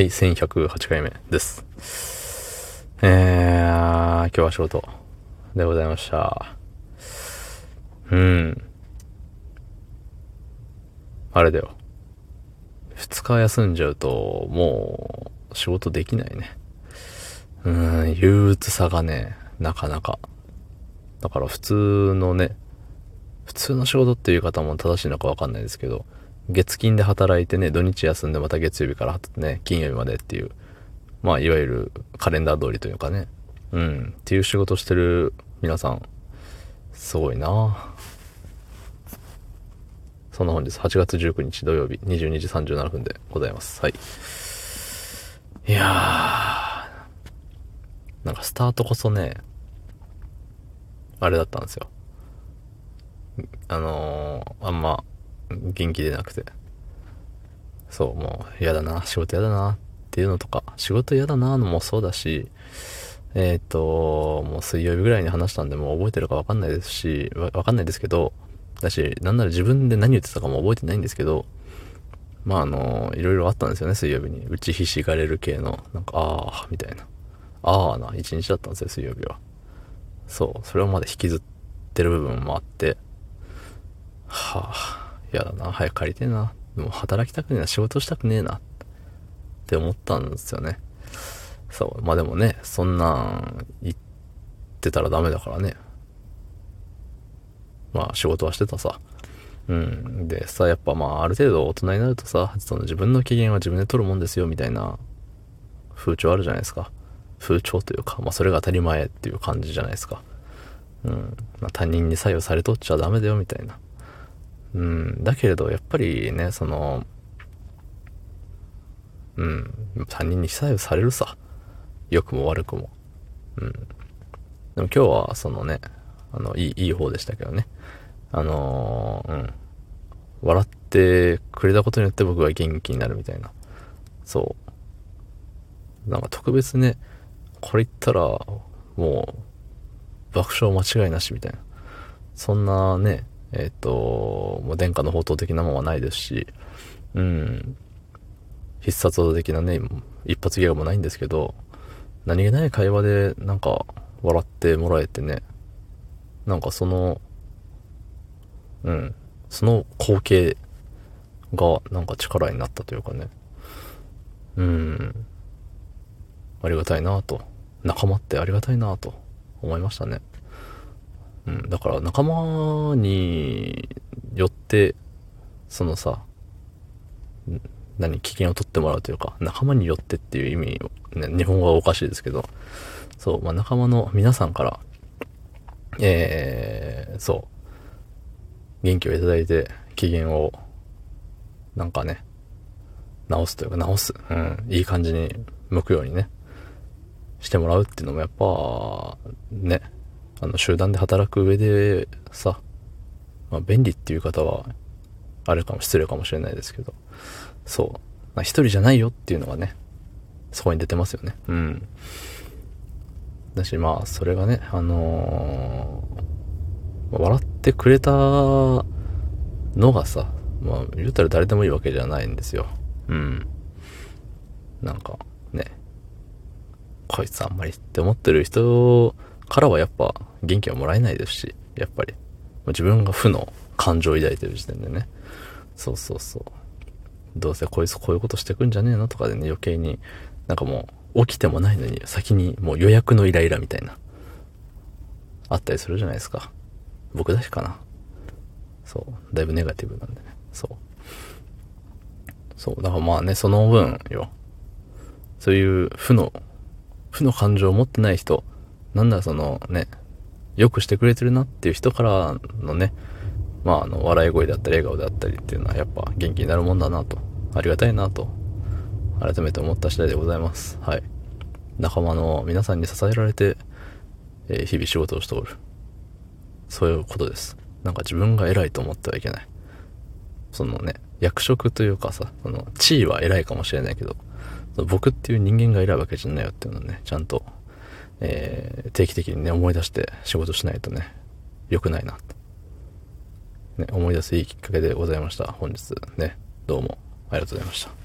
はい、1108回目です。えー、今日は仕事でございました。うん。あれだよ。二日休んじゃうと、もう、仕事できないね。うん、憂鬱さがね、なかなか。だから普通のね、普通の仕事っていう方も正しいのかわかんないですけど、月金で働いてね、土日休んでまた月曜日からね、金曜日までっていう、まあ、いわゆるカレンダー通りというかね、うん、っていう仕事してる皆さん、すごいなそんな本日8月19日土曜日22時37分でございます。はい。いやー、なんかスタートこそね、あれだったんですよ。あのー、元気出なくて。そう、もう嫌だな、仕事嫌だなっていうのとか、仕事嫌だなのもそうだし、えっ、と、もう水曜日ぐらいに話したんで、もう覚えてるかわかんないですし、わかんないですけど、だし、なんなら自分で何言ってたかも覚えてないんですけど、まああの、いろいろあったんですよね、水曜日に。打ちひしがれる系の、なんか、あー、みたいな。あーな、一日だったんですよ、水曜日は。そう、それをまだ引きずってる部分もあって、はあ、嫌だな、早く帰りてえな。でも働きたくねえな、仕事したくねえな。って思ったんですよね。そう、まあでもね、そんなん言ってたらダメだからね。まあ仕事はしてたさ。うん。でさ、やっぱまあある程度大人になるとさ、その自分の機嫌は自分で取るもんですよみたいな風潮あるじゃないですか。風潮というか、まあそれが当たり前っていう感じじゃないですか。うん。まあ他人に左右されとっちゃダメだよみたいな。うん。だけれど、やっぱりね、その、うん。他人に左右されるさ。良くも悪くも。うん。でも今日は、そのね、あの、いい、いい方でしたけどね。あのーうん。笑ってくれたことによって僕が元気になるみたいな。そう。なんか特別ね、これ言ったら、もう、爆笑間違いなしみたいな。そんなね、えっ、と、もう殿下の宝刀的なもんはないですし、うん。必殺技的なね、一発ギャグもないんですけど、何気ない会話でなんか笑ってもらえてね、なんかその、うん、その光景がなんか力になったというかね、うん、ありがたいなと、仲間ってありがたいなと思いましたね。うん、だから仲間によって、そのさ、何、危険を取ってもらうというか、仲間によってっていう意味、ね、日本語はおかしいですけど、そう、まあ、仲間の皆さんから、えー、そう、元気をいただいて、機嫌を、なんかね、直すというか、直す、うん、いい感じに向くようにね、してもらうっていうのもやっぱ、ね、あの、集団で働く上でさ、まあ、便利っていう方は、あれかも、失礼かもしれないですけど、そう。まあ、一人じゃないよっていうのがね、そこに出てますよね。うん。だし、まあ、それがね、あのー笑ってくれたのがさ、まあ、言ったら誰でもいいわけじゃないんですよ。うん。なんか、ね、こいつあんまりって思ってる人からはやっぱ元気はもらえないですし、やっぱり。自分が負の感情を抱いてる時点でね。そうそうそう。どうせこいつこういうことしてくんじゃねえのとかでね、余計に、なんかもう、起きてもないのに、先にもう予約のイライラみたいな、あったりするじゃないですか。僕だけかな。そう。だいぶネガティブなんでね。そう。そう。だからまあね、その分よ。そういう負の、負の感情を持ってない人、なんだそのね、よくしてくれてるなっていう人からのね、まあ、あの、笑い声だったり、笑顔だったりっていうのは、やっぱ元気になるもんだなと、ありがたいなと、改めて思った次第でございます。はい。仲間の皆さんに支えられて、えー日々仕事をしておる。そういうことです。なんか自分が偉いと思ってはいけない。そのね、役職というかさ、その地位は偉いかもしれないけど、僕っていう人間が偉いわけじゃないよっていうのをね、ちゃんと、えー定期的にね、思い出して仕事しないとね、良くないなってね、思い出すいいきっかけでございました。本日ね、どうもありがとうございました。